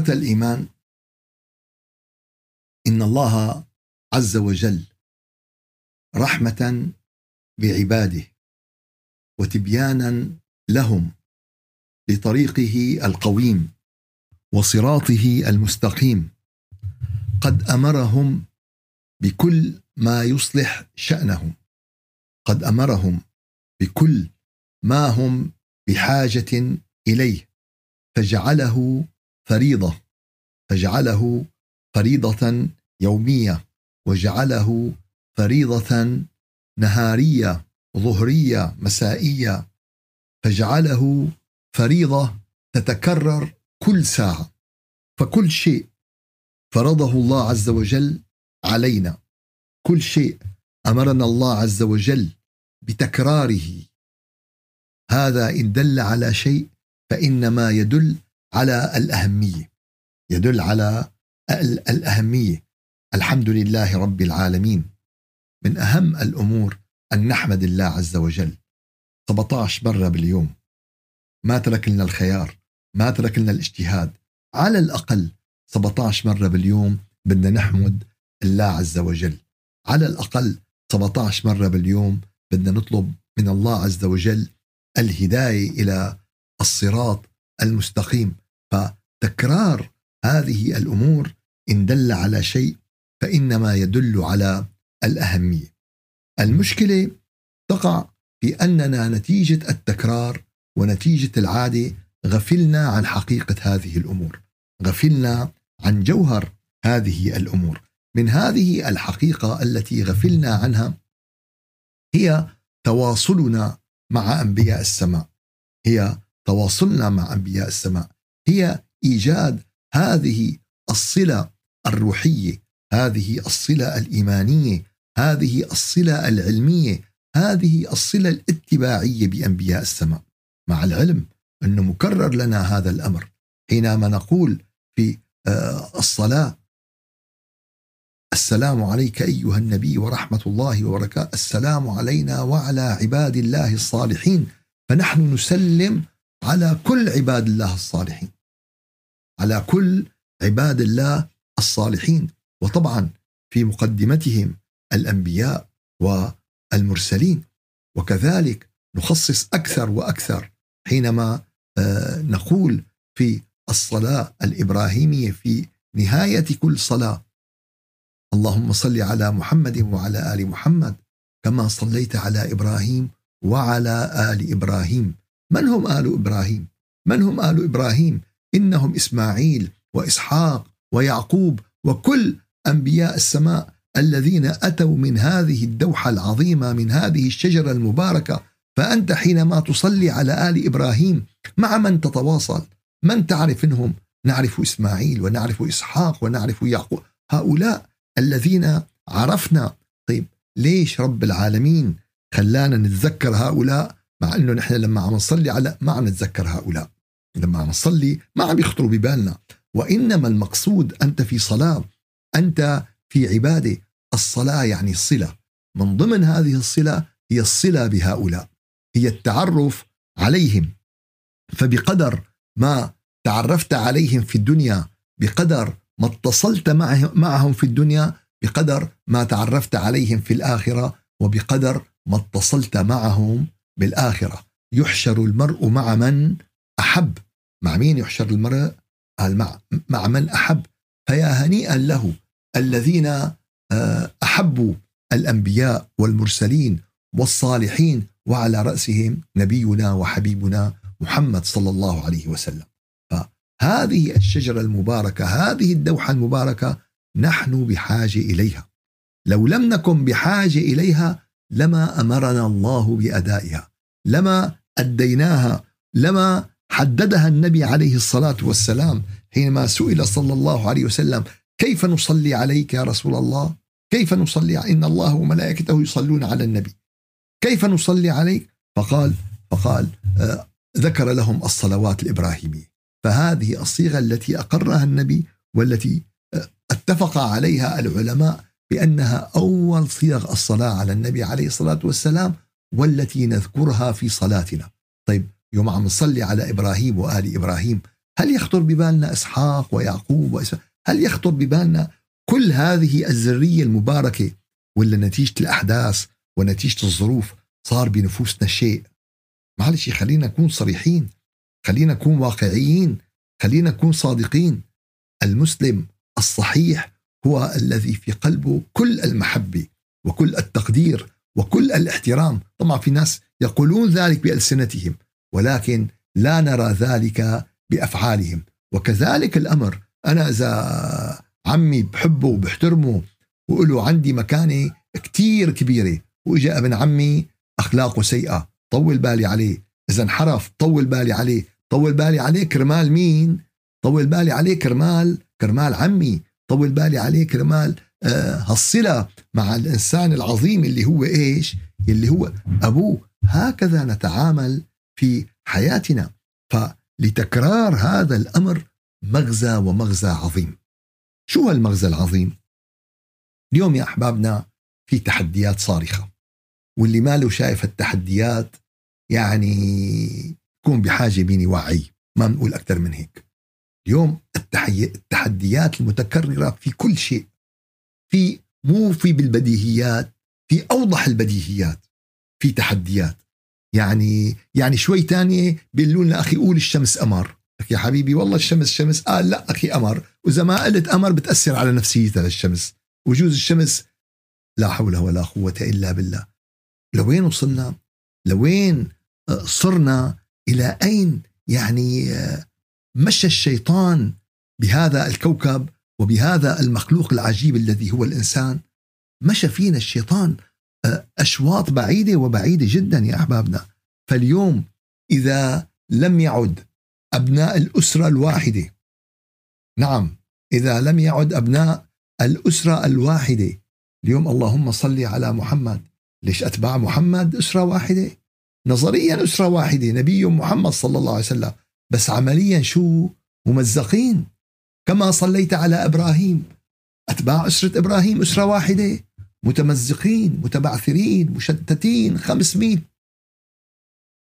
إخوة الإيمان. إن الله عز وجل رحمة بعباده وتبيانا لهم لطريقه القويم وصراطه المستقيم. قد أمرهم بكل ما يصلح شأنهم. قد أمرهم بكل ما هم بحاجة إليه. فجعله فريضة فجعله فريضة يومية وجعله فريضة نهارية ظهرية مسائية فجعله فريضة تتكرر كل ساعة فكل شيء فرضه الله عز وجل علينا. كل شيء أمرنا الله عز وجل بتكراره. هذا إن دل على شيء فإنما يدل على الأهمية. يدل على الأهمية. الحمد لله رب العالمين. من أهم الأمور أن نحمد الله عز وجل. 17 مره باليوم. ما ترك لنا الخيار ما ترك لنا الاجتهاد. على الأقل 17 مرة باليوم بدنا نحمد الله عز وجل. على الأقل 17 مرة باليوم بدنا نطلب من الله عز وجل الهداية إلى الصراط المستقيم. فتكرار هذه الأمور إن دل على شيء فإنما يدل على الأهمية. المشكلة تقع في أننا نتيجة التكرار ونتيجة العادة غفلنا عن حقيقة هذه الأمور غفلنا عن جوهر هذه الأمور. من هذه الحقيقة التي غفلنا عنها هي تواصلنا مع أنبياء السماء هي تواصلنا مع أنبياء السماء. هي إيجاد هذه الصلة الروحية هذه الصلة الإيمانية هذه الصلة العلمية هذه الصلة الاتباعية بأنبياء السماء. مع العلم انه مكرر لنا هذا الأمر حينما نقول في آه، الصلاة السلام عليك أيها النبي ورحمة الله وبركاته السلام علينا وعلى عباد الله الصالحين فنحن نسلم على كل عباد الله الصالحين. على كل عباد الله الصالحين. وطبعا في مقدمتهم الأنبياء والمرسلين. وكذلك نخصص أكثر وأكثر حينما آه، نقول في الصلاة الإبراهيمية في نهاية كل صلاة. اللهم صل على محمد وعلى آل محمد كما صليت على إبراهيم وعلى آل إبراهيم. من هم آل إبراهيم؟ من هم آل إبراهيم؟ إنهم إسماعيل وإسحاق ويعقوب وكل أنبياء السماء الذين أتوا من هذه الدوحة العظيمة من هذه الشجرة المباركة. فأنت حينما تصلي على آل إبراهيم مع من تتواصل من تعرف منهم نعرف إسماعيل ونعرف إسحاق ونعرف يعقوب. هؤلاء الذين عرفنا. طيب ليش رب العالمين خلانا نتذكر هؤلاء؟ مع إنه نحن لما عم نصلي على ما عم نتذكر هؤلاء. لما عم نصلي ما عم يخطروا ببالنا. وإنما المقصود أنت في صلاة. أنت في عبادة. الصلاة يعني صله من ضمن هذه الصلة هي الصلة بهؤلاء. هي التعرف عليهم. فبقدر ما تعرفت عليهم في الدنيا بقدر ما اتصلت معهم في الدنيا بقدر ما تعرفت عليهم في الآخرة وبقدر ما اتصلت معهم بالآخرة. يحشر المرء مع من أحب. مع مين يحشر المرء؟ قال مع مع من أحب. فيا هنيئا له الذين آه، أحبوا الأنبياء والمرسلين والصالحين وعلى رأسهم نبينا وحبيبنا محمد صلى الله عليه وسلم. فهذه الشجرة المباركة هذه الدوحة المباركة نحن بحاجة إليها. لو لم نكن بحاجة إليها لما أمرنا الله بأدائها لما أديناها لما حددها النبي عليه الصلاة والسلام حينما سئل صلى الله عليه وسلم كيف نصلي عليك يا رسول الله؟ كيف نصلي؟ إن الله وملائكته يصلون على النبي. كيف نصلي عليك؟ فقال فقال آه ذكر لهم الصلوات الإبراهيمية. فهذه الصيغة التي أقرها النبي والتي آه اتفق عليها العلماء بأنها أول صيغ الصلاة على النبي عليه الصلاة والسلام والتي نذكرها في صلاتنا. طيب يوم عم نصلي على إبراهيم وآل إبراهيم هل يخطر ببالنا إسحاق ويعقوب وإسحاق؟ هل يخطر ببالنا كل هذه الذرية المباركة ولا نتيجة الأحداث ونتيجة الظروف صار بنفوسنا شيء؟ معلش خلينا نكون صريحين خلينا نكون واقعيين خلينا نكون صادقين. المسلم الصحيح هو الذي في قلبه كل المحبة وكل التقدير وكل الاحترام. طبعا في ناس يقولون ذلك بألسنتهم ولكن لا نرى ذلك بأفعالهم. وكذلك الأمر أنا إذا عمي بحبه وبحترمه وله عندي مكانة كتير كبيرة وإجا ابن عمي أخلاقه سيئة طول بالي عليه. إذا انحرف طول بالي عليه. طول بالي عليه كرمال مين؟ طول بالي عليه كرمال كرمال عمي. طول بالي عليه كرمال آه هالصلة مع الإنسان العظيم اللي هو إيش؟ اللي هو أبوه. هكذا نتعامل في حياتنا. فلتكرار هذا الأمر مغزى ومغزى عظيم. شو هالمغزى العظيم؟ اليوم يا أحبابنا في تحديات صارخة. واللي ما له شايف التحديات يعني يكون بحاجة بيني وعي. ما بنقول أكثر من هيك. اليوم التحديات المتكررة في كل شيء. في مو في بالبديهيات في أوضح البديهيات في تحديات. يعني يعني شوي تانية بيقولوا لنا أخي قول الشمس أمر لك يا حبيبي والله الشمس شمس قال آه لا أخي أمر وإذا ما قلت أمر بتأثر على نفسيتها الشمس. وجوز الشمس لا حول ولا قوة إلا بالله. لوين وصلنا؟ لوين آه، صرنا؟ إلى أين؟ يعني آه، مشى الشيطان بهذا الكوكب وبهذا المخلوق العجيب الذي هو الإنسان. مشى فينا الشيطان آه، أشواط بعيدة وبعيدة جدا يا أحبابنا. فاليوم إذا لم يعد أبناء الأسرة الواحدة نعم إذا لم يعد أبناء الأسرة الواحدة اليوم اللهم صل على محمد. ليش أتباع محمد أسرة واحدة؟ نظريا أسرة واحدة نبي محمد صلى الله عليه وسلم. بس عمليا شو؟ ممزقين. كما صليت على إبراهيم. أتباع أسرة إبراهيم أسرة واحدة. متمزقين متبعثرين مشتتين 500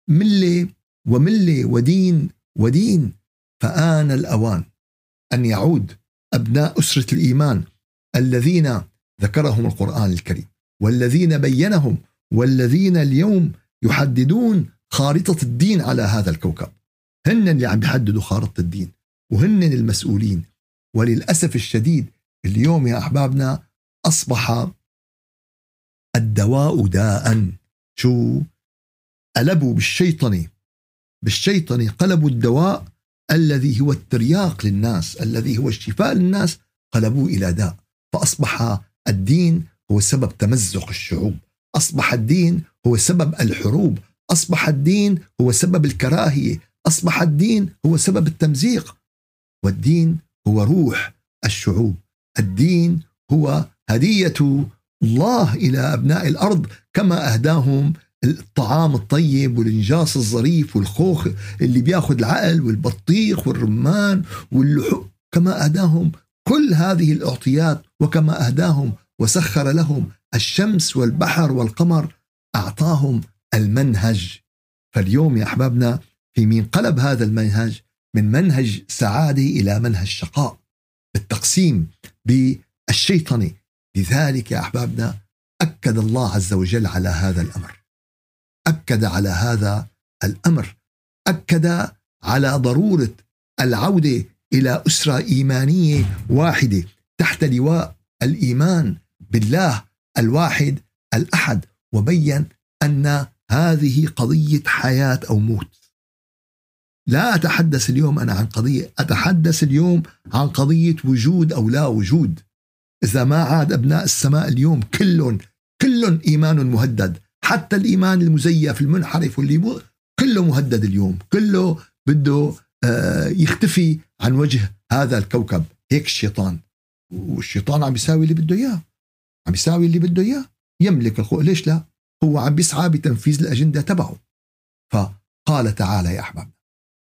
ملة وملة ودين ودين. فآن الأوان أن يعود أبناء أسرة الإيمان الذين ذكرهم القرآن الكريم والذين بينهم والذين اليوم يحددون خارطة الدين على هذا الكوكب. هن اللي عم يحددوا خارطة الدين وهن المسؤولين. وللأسف الشديد اليوم يا أحبابنا أصبح الدواء داء شو؟ قلبوا بالشيطنة. بالشيطنة قلبوا الدواء الذي هو الترياق للناس الذي هو الشفاء للناس قلبوه إلى داء. فأصبح الدين هو سبب تمزق الشعوب. أصبح الدين هو سبب الحروب. أصبح الدين هو سبب الكراهية. أصبح الدين هو سبب التمزيق. والدين هو روح الشعوب. الدين هو هدية الله إلى أبناء الأرض كما أهداهم الطعام الطيب والإنجاص الظريف والخوخ اللي بياخذ العقل والبطيخ والرمان واللحوم. كما أهداهم كل هذه الأعطيات وكما أهداهم وسخر لهم الشمس والبحر والقمر أعطاهم المنهج. فاليوم يا أحبابنا في مين قلب هذا المنهج من منهج سعادة إلى منهج شقاء بالتقسيم بالشيطنة. لذلك يا أحبابنا أكد الله عز وجل على هذا الأمر. أكد على هذا الأمر. أكد على ضرورة العودة إلى أسرة إيمانية واحدة تحت لواء الإيمان بالله الواحد الأحد وبين أن هذه قضية حياة أو موت. لا أتحدث اليوم أنا عن قضية أتحدث اليوم عن قضية وجود أو لا وجود. إذا ما عاد أبناء السماء اليوم كلهم كلهم إيمان مهدد. حتى الإيمان المزيف المنحرف واللي كله مهدد اليوم. كله بده آه، يختفي عن وجه هذا الكوكب. هيك الشيطان. والشيطان عم يساوي اللي بده إياه. عم يساوي اللي بده إياه. يملك الخوف ليش لا؟ هو عم بيسعى بتنفيذ الأجندة تبعه. فقال تعالى يا أحباب.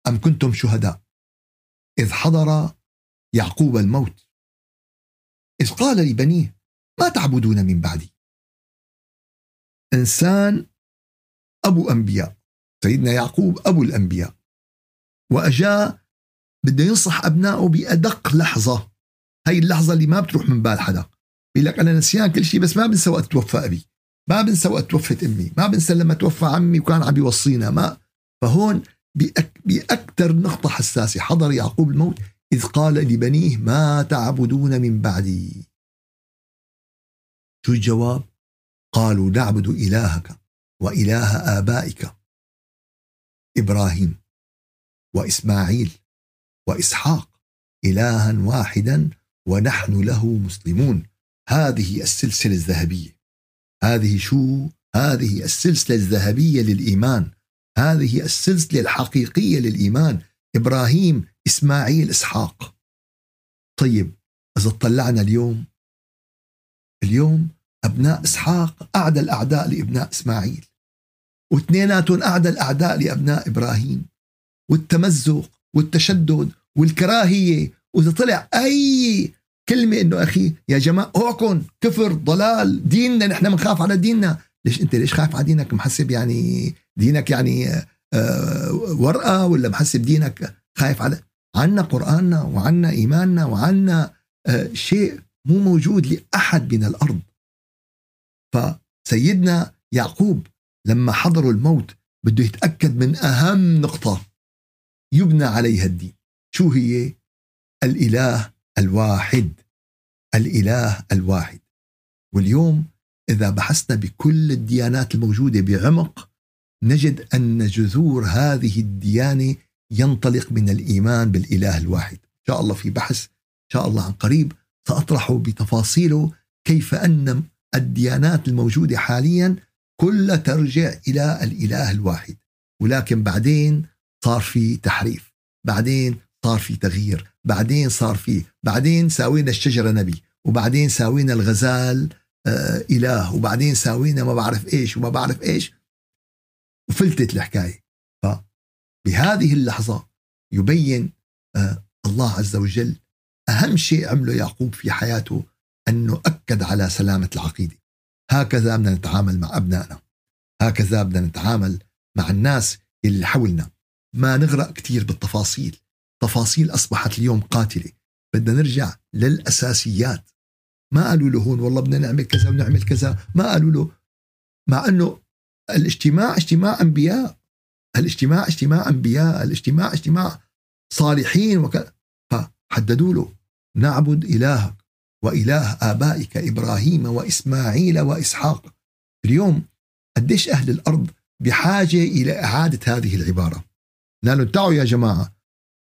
أم كنتم شهداء؟ إذ حضر يعقوب الموت. إذ قال لبنيه ما تعبدون من بعدي؟ إنسان أبو أنبياء سيدنا يعقوب أبو الأنبياء. وأجاء بده ينصح أبنائه بأدق لحظة. هاي اللحظة اللي ما بتروح من بال حدا. بيقول لك أنا نسيان كل شيء بس ما بنسى وقت توفى أبي. ما بنسى وقت توفت أمي. ما بنسى لما توفى عمي وكان عم يوصينا. ما فهون بأك بأكثر نقطة حساسة. حضر يعقوب الموت إذ قال لبنيه ما تعبدون من بعدي. شو الجواب؟ قالوا نعبد إلهك وإله آبائك إبراهيم وإسماعيل وإسحاق إلها واحدا ونحن له مسلمون. هذه السلسلة الذهبية. هذه شو؟ هذه السلسلة الذهبية للإيمان. هذه السلسلة الحقيقية للإيمان إبراهيم إسماعيل إسحاق. طيب إذا اطلعنا اليوم اليوم أبناء إسحاق أعدى الأعداء لأبناء إسماعيل واثنيناتهم أعدى الأعداء لأبناء إبراهيم والتمزق والتشدد والكراهية. وإذا طلع أي كلمة إنه أخي يا جماعة أوعكم كفر ضلال ديننا نحن بنخاف على ديننا. ليش أنت ليش خايف على دينك؟ محسب يعني دينك يعني آه، ورقة ولا محسب دينك خايف على؟ عنا قرآننا وعنا إيماننا وعنا آه، شيء مو موجود لأحد من الأرض. فسيدنا يعقوب لما حضروا الموت بده يتأكد من أهم نقطة. يبنى عليها الدين. شو هي؟ الإله الواحد. الإله الواحد. واليوم إذا بحثنا بكل الديانات الموجودة بعمق نجد أن جذور هذه الديانة ينطلق من الإيمان بالإله الواحد. إن شاء الله في بحث إن شاء الله عن قريب. سأطرح بتفاصيله كيف أن الديانات الموجودة حاليا كلها ترجع إلى الإله الواحد. ولكن بعدين صار في تحريف بعدين صار في تغيير بعدين صار في بعدين ساوينا الشجرة نبي وبعدين ساوينا الغزال آه إله وبعدين ساوينا ما بعرف إيش وما بعرف إيش. وفلتت الحكاية. فبهذه اللحظة يبين آه الله عز وجل أهم شيء عمله يعقوب في حياته أنه أكد على سلامة العقيدة. هكذا بدنا نتعامل مع أبنائنا. هكذا بدنا نتعامل مع الناس اللي حولنا. ما نغرق كثير بالتفاصيل. تفاصيل أصبحت اليوم قاتلة. بدنا نرجع للأساسيات. ما قالوا له هون والله بدنا نعمل كذا ونعمل كذا. ما قالوا له مع أنه الاجتماع اجتماع أنبياء. الاجتماع اجتماع أنبياء. الاجتماع اجتماع صالحين وكذا فحددوا له. نعبد إلهك وإله آبائك إبراهيم وإسماعيل وإسحاق. اليوم قديش أهل الأرض بحاجة إلى إعادة هذه العبارة. لأنه تعوا يا جماعة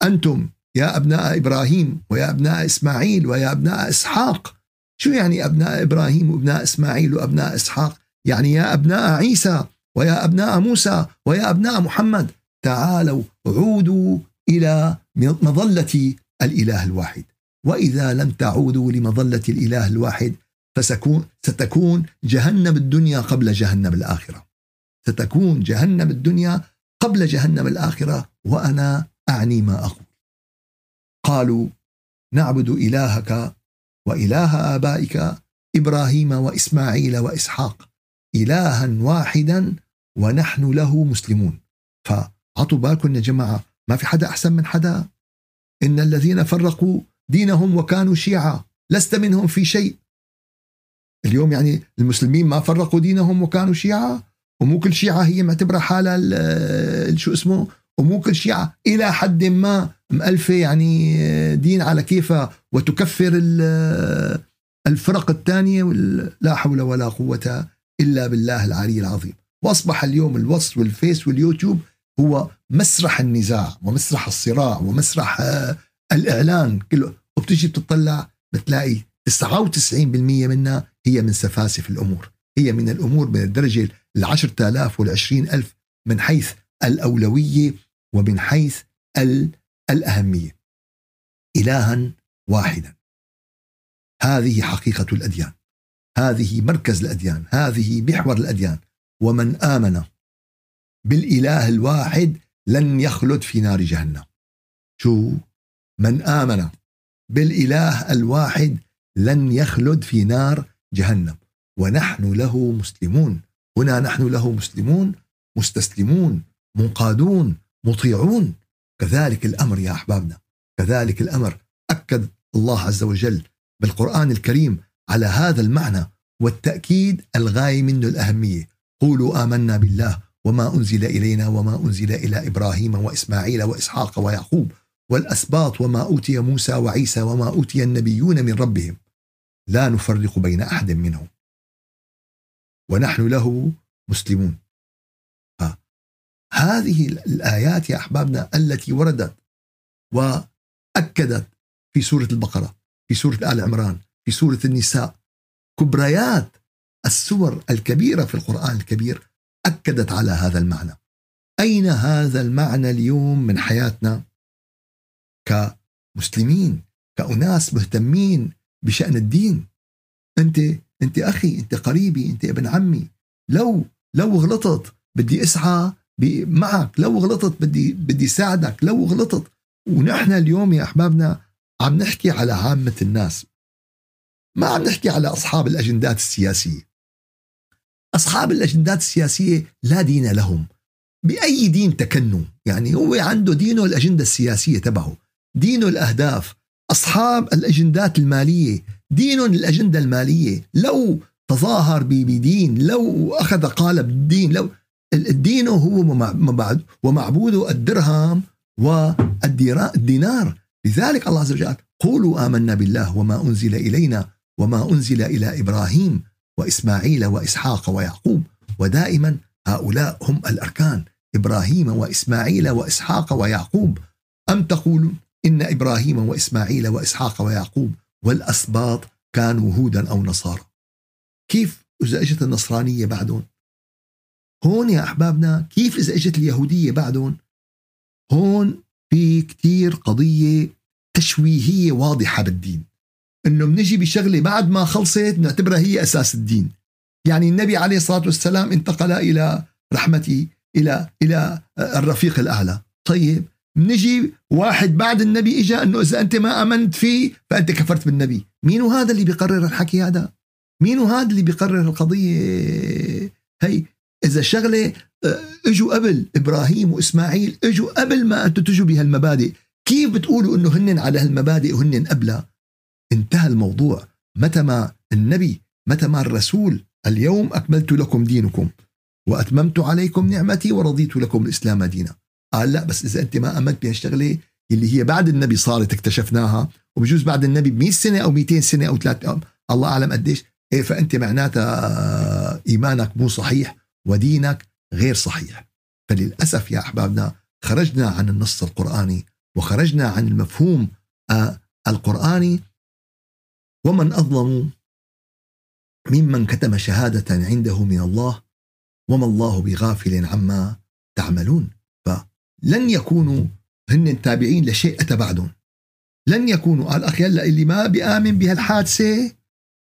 أنتم يا أبناء إبراهيم ويا أبناء إسماعيل ويا أبناء إسحاق. شو يعني أبناء إبراهيم وأبناء إسماعيل وأبناء إسحاق؟ يعني يا أبناء عيسى. ويا أبناء موسى ويا أبناء محمد تعالوا عودوا إلى مظلة الإله الواحد. وإذا لم تعودوا لمظلة الإله الواحد فستكون ستكون جهنم الدنيا قبل جهنم الآخرة. ستكون جهنم الدنيا قبل جهنم الآخرة وأنا أعني ما أقول. قالوا نعبد إلهك وإله آبائك إبراهيم وإسماعيل وإسحاق إلها واحدا ونحن له مسلمون. فعطوا بالكم يا جماعة ما في حدا أحسن من حدا؟ إن الذين فرقوا دينهم وكانوا شيعة لست منهم في شيء. اليوم يعني المسلمين ما فرقوا دينهم وكانوا شيعة ومو كل شيعة هي معتبرة حالها شو اسمه؟ ومو كل شيعة إلى حد ما مألفة يعني دين على كيفها وتكفر الفرق الثانية لا حول ولا قوة إلا بالله العلي العظيم. وأصبح اليوم الوصف والفيس واليوتيوب هو مسرح النزاع ومسرح الصراع ومسرح الإعلان. كله وبتجي بتطلع بتلاقي 99% منها هي من سفاسف الأمور. هي من الأمور من الدرجة العشرة آلاف والعشرين ألف من حيث الأولوية ومن حيث الأهمية. إلها واحدا. هذه حقيقة الأديان. هذه مركز الأديان. هذه محور الأديان. ومن آمن بالإله الواحد لن يخلد في نار جهنم. شو؟ من آمن بالإله الواحد لن يخلد في نار جهنم. ونحن له مسلمون. هنا نحن له مسلمون مستسلمون منقادون مطيعون. كذلك الأمر يا أحبابنا. كذلك الأمر أكد الله عز وجل بالقرآن الكريم على هذا المعنى والتأكيد الغاية منه الأهمية. قولوا آمنا بالله وما أنزل إلينا وما أنزل إلى إبراهيم وإسماعيل وإسحاق ويعقوب والأسباط وما أوتي موسى وعيسى وما أوتي النبيون من ربهم. لا نفرق بين أحد منهم. ونحن له مسلمون. هذه الآيات يا أحبابنا التي وردت وأكدت في سورة البقرة في سورة آل عمران في سورة النساء. كبريات السور الكبيرة في القرآن الكبير أكدت على هذا المعنى. أين هذا المعنى اليوم من حياتنا؟ كمسلمين كأناس مهتمين بشأن الدين. أنت أنت أخي أنت قريبي أنت ابن عمي. لو لو غلطت بدي أسعى معك لو غلطت بدي بدي ساعدك لو غلطت. ونحن اليوم يا أحبابنا عم نحكي على عامة الناس. ما عم نحكي على أصحاب الأجندات السياسية. أصحاب الأجندات السياسية لا دين لهم. بأي دين تكنوا؟ يعني هو عنده دينه الأجندة السياسية تبعه. دينه الأهداف. أصحاب الأجندات المالية. دينهم الأجندة المالية. لو تظاهر بدين لو أخذ قالب الدين لو الدين هو ومعبوده الدرهم والدينار لذلك الله عز وجل قولوا آمنا بالله وما أنزل إلينا وما أنزل إلى إبراهيم. وإسماعيل وإسحاق ويعقوب ودائما هؤلاء هم الأركان. إبراهيم وإسماعيل وإسحاق ويعقوب. أم تقولوا إن إبراهيم وإسماعيل وإسحاق ويعقوب والأسباط كانوا هودا أو نصارى؟ كيف إذا إجت النصرانية بعدهم؟ هون يا أحبابنا كيف إذا إجت اليهودية بعدهم؟ هون في كتير قضية تشويهية واضحة بالدين. إنه بنجي بشغلة بعد ما خلصت نعتبرها هي أساس الدين. يعني النبي عليه الصلاة والسلام انتقل إلى رحمتي إلى إلى الرفيق الأعلى. طيب نجي واحد بعد النبي اجى إنه إذا أنت ما آمنت فيه فأنت كفرت بالنبي. مين هذا اللي بيقرر الحكي هذا؟ مين هذا اللي بيقرر القضية؟ هي إذا شغلة آه، إجوا قبل إبراهيم وإسماعيل إجوا قبل ما أنتم تجوا بهالمبادئ. كيف بتقولوا إنه هن على هالمبادئ وهن قبلها؟ انتهى الموضوع. متى ما النبي متى ما الرسول اليوم أكملت لكم دينكم وأتممت عليكم نعمتي ورضيت لكم الإسلام دينا. قال لا بس إذا أنت ما آمنت بهالشغلة اللي هي بعد النبي صارت اكتشفناها وبجوز بعد النبي ب 100 سنة أو 200 سنة أو 3 الله أعلم قديش. إيه فأنت معناتها إيمانك مو صحيح ودينك غير صحيح. فللأسف يا أحبابنا خرجنا عن النص القرآني وخرجنا عن المفهوم آه، القرآني ومن أظلم ممن كتم شهادة عنده من الله وما الله بغافل عما تعملون. فلن يكونوا هن تابعين لشيء اتى بعدهم. لن يكونوا قال أخي هلا اللي ما بيآمن بهالحادثة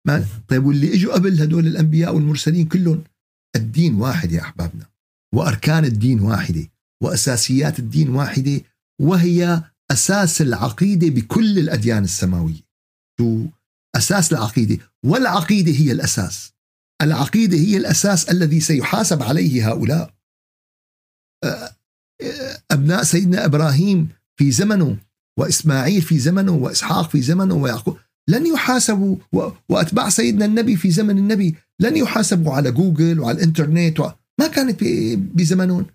ما طيب واللي إجوا قبل هدول الأنبياء والمرسلين كلهم؟ الدين واحد يا أحبابنا وأركان الدين واحدة وأساسيات الدين واحدة وهي أساس العقيدة بكل الأديان السماوية. شو أساس العقيدة والعقيدة هي الأساس. العقيدة هي الأساس الذي سيحاسب عليه هؤلاء. أبناء سيدنا إبراهيم في زمنه وإسماعيل في زمنه وإسحاق في زمنه ويعقوب. لن يحاسبوا وأتباع سيدنا النبي في زمن النبي لن يحاسبوا على جوجل وعلى الإنترنت ما كانت بزمنهم.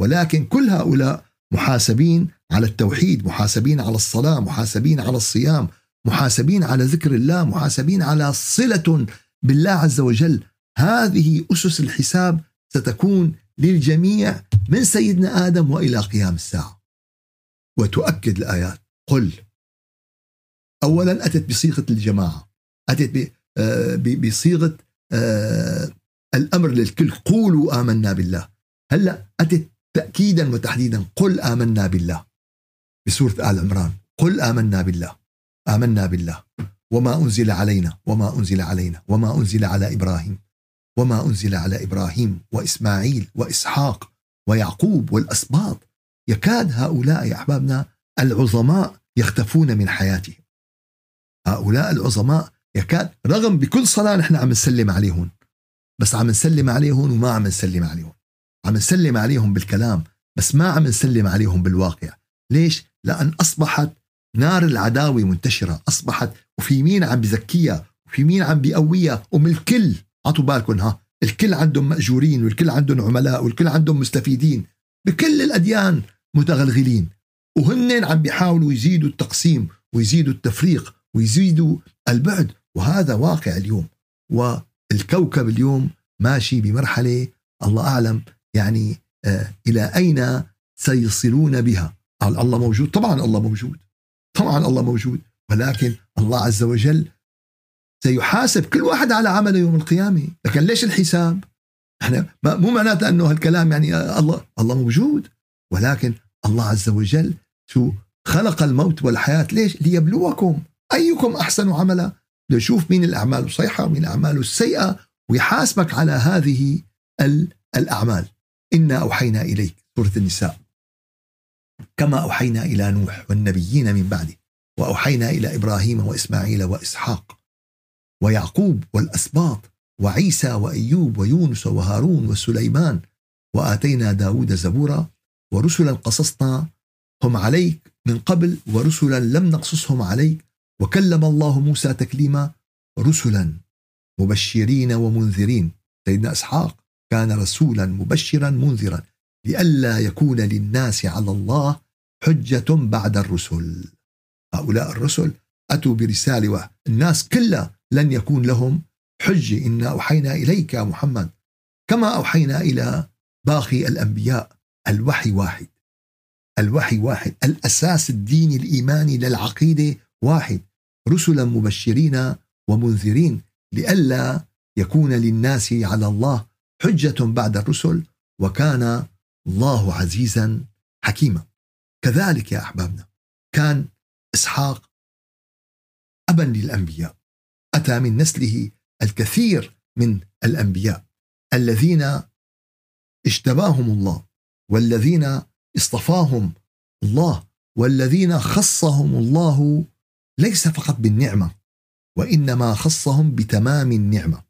ولكن كل هؤلاء محاسبين على التوحيد محاسبين على الصلاة محاسبين على الصيام محاسبين على ذكر الله محاسبين على صلة بالله عز وجل. هذه أسس الحساب ستكون للجميع من سيدنا آدم وإلى قيام الساعة. وتؤكد الآيات. قل. اولا أتت بصيغة الجماعة. أتت آه، بصيغة آه، الأمر للكل. قولوا آمنا بالله. هلأ أتت تاكيدا وتحديدا. قل آمنا بالله. بسورة آل عمران. قل آمنا بالله. آمنا بالله. وما أنزل علينا وما أنزل علينا وما أنزل على إبراهيم وما أنزل على إبراهيم وإسماعيل وإسحاق ويعقوب والأسباط. يكاد هؤلاء يا أحبابنا العظماء يختفون من حياتهم. هؤلاء العظماء يكاد رغم بكل صلاة نحن عم نسلم عليهم. بس عم نسلم عليهم وما عم نسلم عليهم. عم نسلم عليهم بالكلام بس ما عم نسلم عليهم بالواقع. ليش؟ لأن أصبحت نار العداوة منتشرة أصبحت وفي مين عم بزكيها وفي مين عم بيقويها ومن الكل. عطوا بالكم ها. الكل عندهم مأجورين والكل عندهم عملاء والكل عندهم مستفيدين. بكل الأديان متغلغلين. وهن عم بيحاولوا يزيدوا التقسيم ويزيدوا التفريق ويزيدوا البعد. وهذا واقع اليوم. والكوكب اليوم ماشي بمرحلة الله أعلم يعني آه إلى أين سيصلون بها. الله موجود. طبعا الله موجود. طبعا الله موجود ولكن الله عز وجل سيحاسب كل واحد على عمله يوم القيامة. لكن ليش الحساب؟ إحنا مو معناته أنه هالكلام يعني الله الله موجود ولكن الله عز وجل شو خلق الموت والحياة. ليش؟ ليبلوكم. أيكم أحسن عملا؟ ليشوف مين الأعمال الصحيحة ومين الأعمال السيئة ويحاسبك على هذه الأعمال. إنا أوحينا إليك. سورة النساء. كما أوحينا إلى نوح والنبيين من بعده وأوحينا إلى إبراهيم وإسماعيل وإسحاق ويعقوب والأسباط وعيسى وأيوب ويونس وهارون وسليمان وآتينا داود زبورا ورسلا قصصنا هم عليك من قبل ورسلا لم نقصصهم عليك وكلم الله موسى تكليما رسلا مبشرين ومنذرين. سيدنا إسحاق كان رسولا مبشرا منذرا لئلا يكون للناس على الله حجة بعد الرسل. هؤلاء الرسل أتوا برسالة الناس كلها لن يكون لهم حجة. إنا أوحينا إليك يا محمد كما أوحينا إلى باقي الأنبياء. الوحي واحد. الوحي واحد. الأساس الديني الإيماني للعقيدة واحد. رسلا مبشرين ومنذرين لئلا يكون للناس على الله حجة بعد الرسل. وكان الله عزيزا حكيما. كذلك يا أحبابنا كان إسحاق أبا للأنبياء أتى من نسله الكثير من الأنبياء الذين اجتباهم الله والذين اصطفاهم الله والذين خصهم الله ليس فقط بالنعمة وإنما خصهم بتمام النعمة.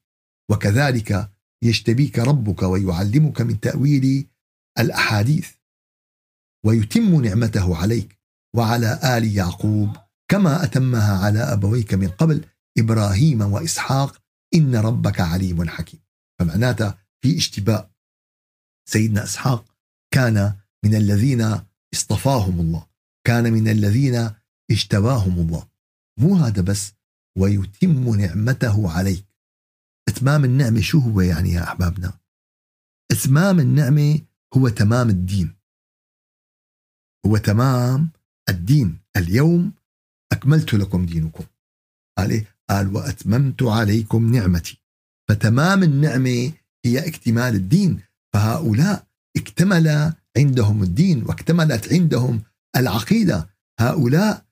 وكذلك يجتبيك ربك ويعلمك من تأويل الأحاديث. ويتم نعمته عليك وعلى آل يعقوب كما أتمها على أبويك من قبل إبراهيم وإسحاق إن ربك عليم حكيم. فمعناته في اشتباء. سيدنا إسحاق كان من الذين اصطفاهم الله كان من الذين اجتباهم الله. مو هذا بس ويتم نعمته عليك. إتمام النعمة شو هو يعني يا أحبابنا؟ إتمام النعمة هو تمام الدين. هو تمام. الدين اليوم أكملت لكم دينكم. قال إيه؟ قال وأتممت عليكم نعمتي. فتمام النعمة هي اكتمال الدين. فهؤلاء اكتمل عندهم الدين واكتملت عندهم العقيدة. هؤلاء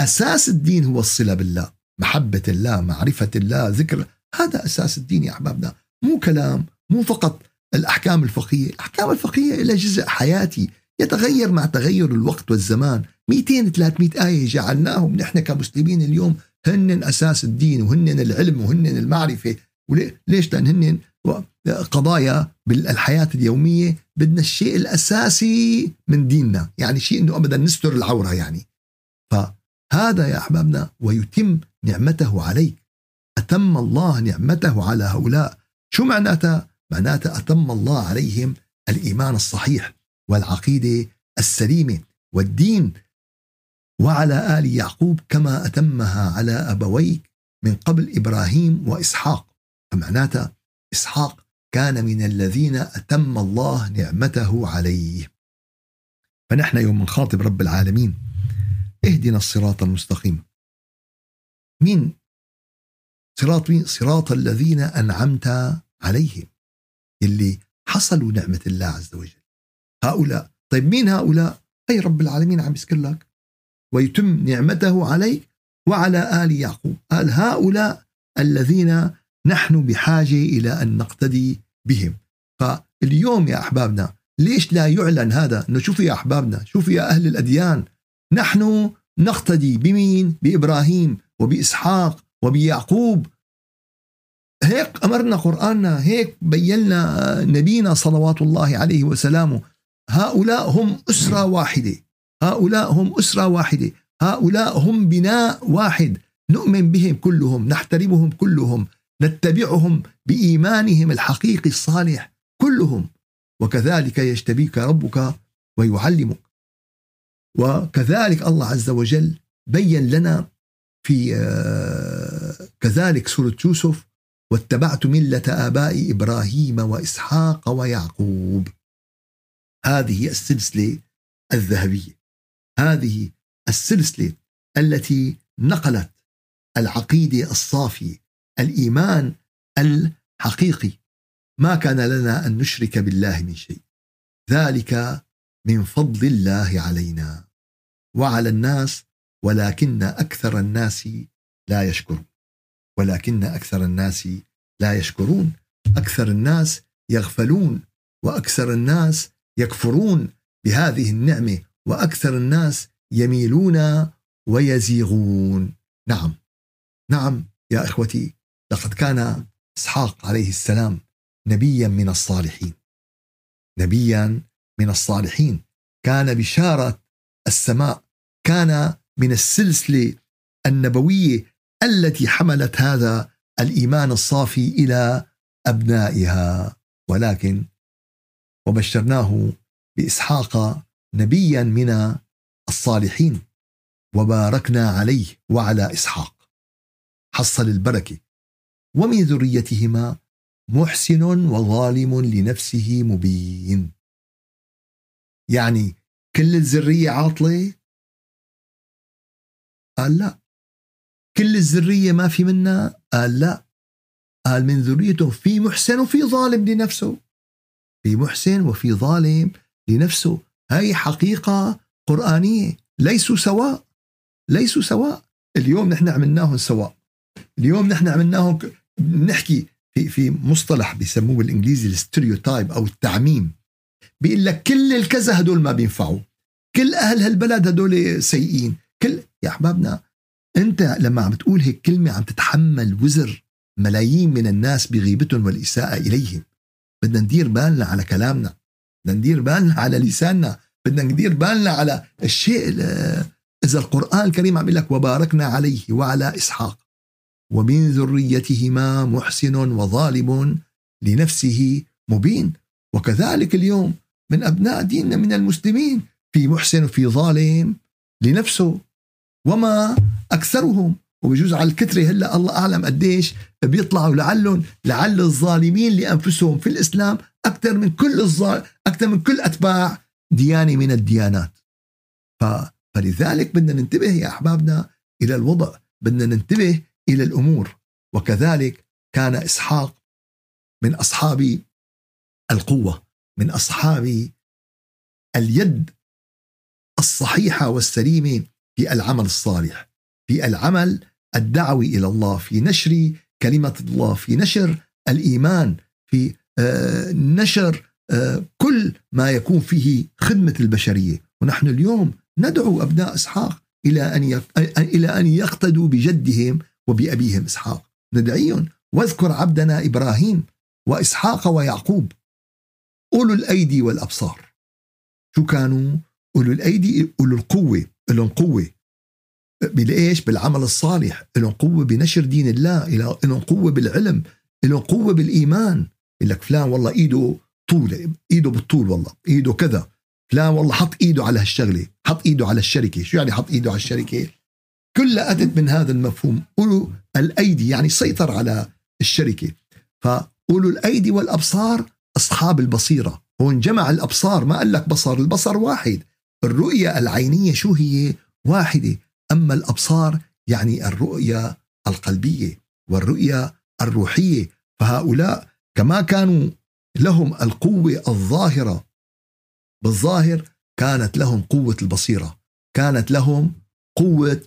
أساس الدين هو الصلة بالله. محبة الله معرفة الله ذكر. هذا أساس الدين يا احبابنا مو كلام مو فقط الأحكام الفقهية. الأحكام الفقهية لها جزء حياتي. يتغير مع تغير الوقت والزمان. 200 300 آية جعلناهم نحن كمسلمين اليوم هن أساس الدين وهن العلم وهن المعرفة. وليش لأن هن قضايا بالحياة اليومية بدنا الشيء الأساسي من ديننا. يعني شيء أنه أبدا نستر العورة يعني. فهذا يا أحبابنا ويتم نعمته عليك. أتم الله نعمته على هؤلاء. شو معناتها؟ معناتها أتم الله عليهم الإيمان الصحيح. والعقيدة السليمة والدين. وعلى آل يعقوب كما أتمها على أبويك من قبل إبراهيم وإسحاق. فمعناتها إسحاق كان من الذين أتم الله نعمته عليه. فنحن يوم نخاطب رب العالمين. اهدنا الصراط المستقيم. مين؟ صراط مين؟ صراط الذين أنعمت عليهم. اللي حصلوا نعمة الله عز وجل. هؤلاء. طيب مين هؤلاء؟ أي رب العالمين عم يذكر لك. ويتم نعمته عليك وعلى آل يعقوب. قال هؤلاء الذين نحن بحاجة إلى أن نقتدي بهم. فاليوم يا أحبابنا ليش لا يعلن هذا؟ أنه شوفوا يا أحبابنا شوفوا يا أهل الأديان. نحن نقتدي بمين؟ بإبراهيم وبإسحاق وبيعقوب. هيك أمرنا قرآننا هيك بينا نبينا صلوات الله عليه وسلامه. هؤلاء هم أسرة واحدة. هؤلاء هم أسرة واحدة. هؤلاء هم بناء واحد. نؤمن بهم كلهم نحترمهم كلهم نتبعهم بإيمانهم الحقيقي الصالح كلهم. وكذلك يجتبيك ربك ويعلمك. وكذلك الله عز وجل بين لنا في آه، كذلك سورة يوسف واتبعت ملة آباء إبراهيم وإسحاق ويعقوب. هذه السلسلة الذهبية. هذه السلسلة التي نقلت العقيدة الصافية الإيمان الحقيقي. ما كان لنا أن نشرك بالله من شيء. ذلك من فضل الله علينا وعلى الناس ولكن أكثر الناس لا يشكرون. ولكن أكثر الناس لا يشكرون. أكثر الناس يغفلون وأكثر الناس يكفرون بهذه النعمة وأكثر الناس يميلون ويزيغون. نعم نعم يا إخوتي لقد كان إسحاق عليه السلام نبيا من الصالحين. نبيا من الصالحين. كان بشارة السماء كان من السلسلة النبوية التي حملت هذا الإيمان الصافي إلى أبنائها. ولكن وبشرناه بإسحاق نبيا من الصالحين وباركنا عليه وعلى إسحاق. حصل البركة. ومن ذريتهما محسن وظالم لنفسه مبين. يعني كل الذرية عاطلة؟ قال لا. كل الذرية ما في منها؟ قال لا. قال من ذريته في محسن وفي ظالم لنفسه. في محسن وفي ظالم لنفسه. هاي حقيقة قرآنية. ليسوا سواء. ليسوا سواء. اليوم نحن عملناهم سواء. اليوم نحن عملناهم نحكي في في مصطلح بيسموه بالإنجليزي الستيريوتايب أو التعميم. بيقول لك كل الكذا هدول ما بينفعوا. كل أهل هالبلد هدول سيئين. كل يا أحبابنا أنت لما عم تقول هيك كلمة عم تتحمل وزر ملايين من الناس بغيبتهم والإساءة إليهم. بدنا ندير بالنا على كلامنا بدنا ندير بالنا على لساننا بدنا ندير بالنا على الشيء إذا القرآن الكريم عم لك وباركنا عليه وعلى إسحاق ومن ذريتهما محسن وظالم لنفسه مبين وكذلك اليوم من أبناء ديننا من المسلمين في محسن وفي ظالم لنفسه وما أكثرهم. وبجوز على الكترة هلا الله أعلم قديش بيطلعوا لعلهم لعل الظالمين لأنفسهم في الإسلام أكثر من كل الظال أكثر من كل أتباع ديانة من الديانات. ف... فلذلك بدنا ننتبه يا أحبابنا إلى الوضع بدنا ننتبه إلى الأمور. وكذلك كان إسحاق من أصحاب القوة من أصحاب اليد الصحيحة والسليمة في العمل الصالح في العمل الدعوي إلى الله في نشر كلمة الله في نشر الإيمان في آه، نشر آه، كل ما يكون فيه خدمة البشرية. ونحن اليوم ندعو أبناء إسحاق إلى أن إلى أن يقتدوا بجدهم وبأبيهم إسحاق. ندعيهم واذكر عبدنا إبراهيم وإسحاق ويعقوب. أولو الأيدي والأبصار. شو كانوا؟ أولو الأيدي أولو القوة لهم قوة. بالايش؟ بالعمل الصالح، لهم قوة بنشر دين الله، لهم قوة بالعلم، لهم قوة بالإيمان، يقول لك فلان والله إيده طول إيده بالطول والله، إيده كذا، فلان والله حط إيده على هالشغلة، حط إيده على الشركة، شو يعني حط إيده على الشركة؟ كلها أتت من هذا المفهوم، اولو الأيدي يعني سيطر على الشركة، فاولو الأيدي والأبصار أصحاب البصيرة، هون جمع الأبصار ما قال لك بصر، البصر واحد، الرؤية العينية شو هي؟ واحدة. أما الأبصار يعني الرؤيه القلبية والرؤيه الروحية فهؤلاء كما كانوا لهم القوة الظاهرة بالظاهر كانت لهم قوة البصيرة كانت لهم قوة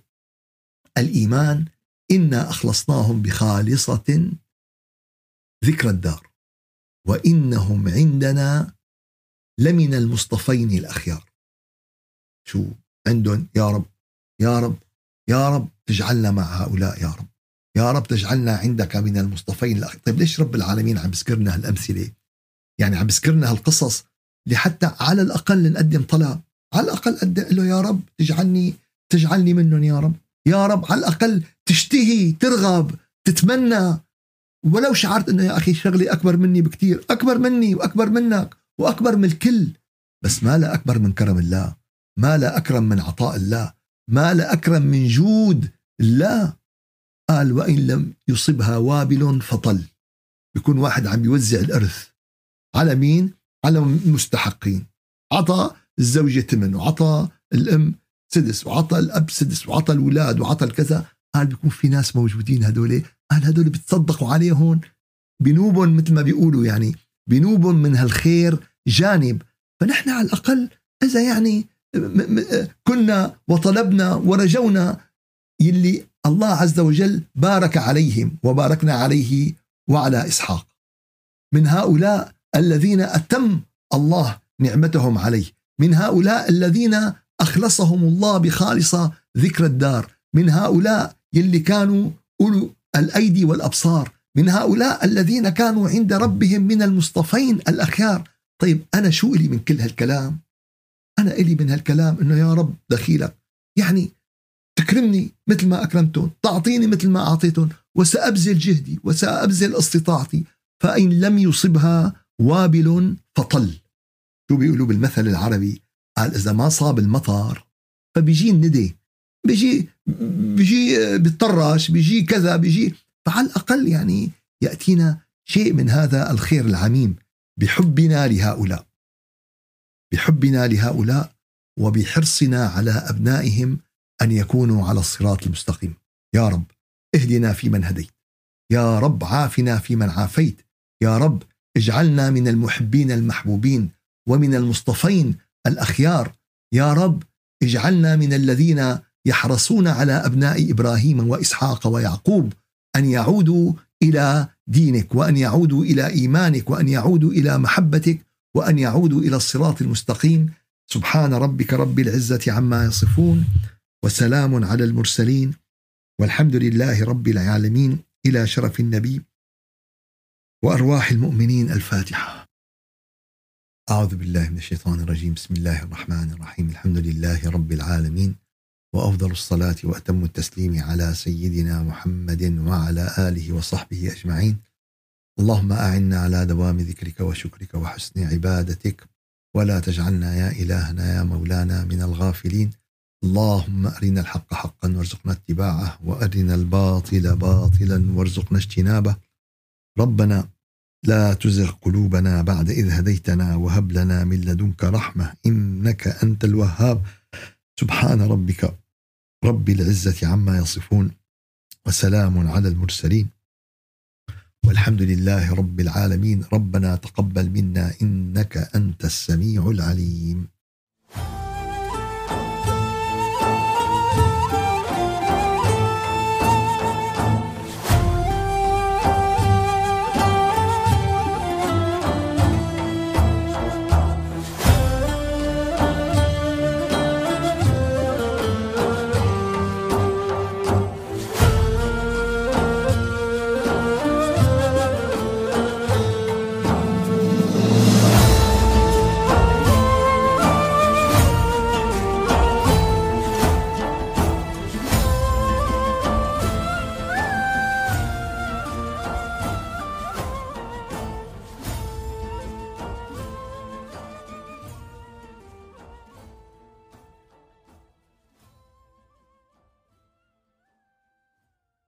الإيمان إنا أخلصناهم بخالصة ذكر الدار وإنهم عندنا لمن المصطفين الأخيار. شو عندهم يا رب؟ يا رب يا رب تجعلنا مع هؤلاء يا رب. يا رب تجعلنا عندك من المصطفين الأخ... طيب ليش رب العالمين عم بذكرنا هالأمثلة؟ يعني عم بذكرنا هالقصص لحتى على الأقل نقدم طلب. على الأقل قد له يا رب تجعلني تجعلني منهم يا رب. يا رب على الأقل تشتهي ترغب تتمنى. ولو شعرت إنه يا أخي شغلي أكبر مني بكثير أكبر مني وأكبر منك وأكبر من الكل بس ما لا أكبر من كرم الله ما لا أكرم من عطاء الله. ما لا اكرم من جود الله قال وإن لم يصبها وابل فطل. بيكون واحد عم يوزع الإرث. على مين؟ على المستحقين. عطى الزوجة ثمن وعطى الأم سدس وعطى الأب سدس وعطى الأولاد وعطى الكذا. قال بيكون في ناس موجودين هدول. قال هدول بتصدقوا عليهم. بنوبهم مثل ما بيقولوا يعني بنوبهم من هالخير جانب. فنحن على الأقل إذا يعني كنا وطلبنا ورجونا يلي الله عز وجل بارك عليهم وباركنا عليه وعلى إسحاق. من هؤلاء الذين أتم الله نعمتهم عليه. من هؤلاء الذين أخلصهم الله بخالصة ذكر الدار. من هؤلاء يلي كانوا أولو الأيدي والأبصار. من هؤلاء الذين كانوا عند ربهم من المصطفين الأخيار. طيب أنا شو إلي من كل هالكلام؟ أنا إلي من هالكلام إنه يا رب دخيلك. يعني تكرمني مثل ما أكرمتهم تعطيني مثل ما أعطيتهم وسأبذل جهدي وسأبذل استطاعتي فإن لم يصبها وابل فطل. شو بيقولوا بالمثل العربي؟ قال إذا ما صاب المطر فبيجي الندي بيجي بيجي بيطرش بيجي كذا بيجي فعلى الأقل يعني يأتينا شيء من هذا الخير العميم بحبنا لهؤلاء. بحبنا لهؤلاء وبحرصنا على أبنائهم أن يكونوا على الصراط المستقيم. يا رب اهدنا فيمن هديت. يا رب عافنا فيمن عافيت. يا رب اجعلنا من المحبين المحبوبين ومن المصطفين الأخيار. يا رب اجعلنا من الذين يحرصون على أبناء إبراهيم وإسحاق ويعقوب أن يعودوا إلى دينك وأن يعودوا إلى إيمانك وأن يعودوا إلى محبتك وأن يعودوا إلى الصراط المستقيم. سبحان ربك رب العزة عما يصفون وسلام على المرسلين. والحمد لله رب العالمين. إلى شرف النبي وأرواح المؤمنين. الفاتحة. أعوذ بالله من الشيطان الرجيم. بسم الله الرحمن الرحيم. الحمد لله رب العالمين. وأفضل الصلاة وأتم التسليم على سيدنا محمد وعلى آله وصحبه أجمعين. اللهم أعنا على دوام ذكرك وشكرك وحسن عبادتك ولا تجعلنا يا إلهنا يا مولانا من الغافلين. اللهم أرنا الحق حقا وارزقنا اتباعه وأرنا الباطل باطلا وارزقنا اجتنابه. ربنا لا تزغ قلوبنا بعد إذ هديتنا وهب لنا من لدنك رحمة إنك أنت الوهاب. سبحان ربك رب العزة عما يصفون وسلام على المرسلين والحمد لله رب العالمين. ربنا تقبل منا إنك أنت السميع العليم.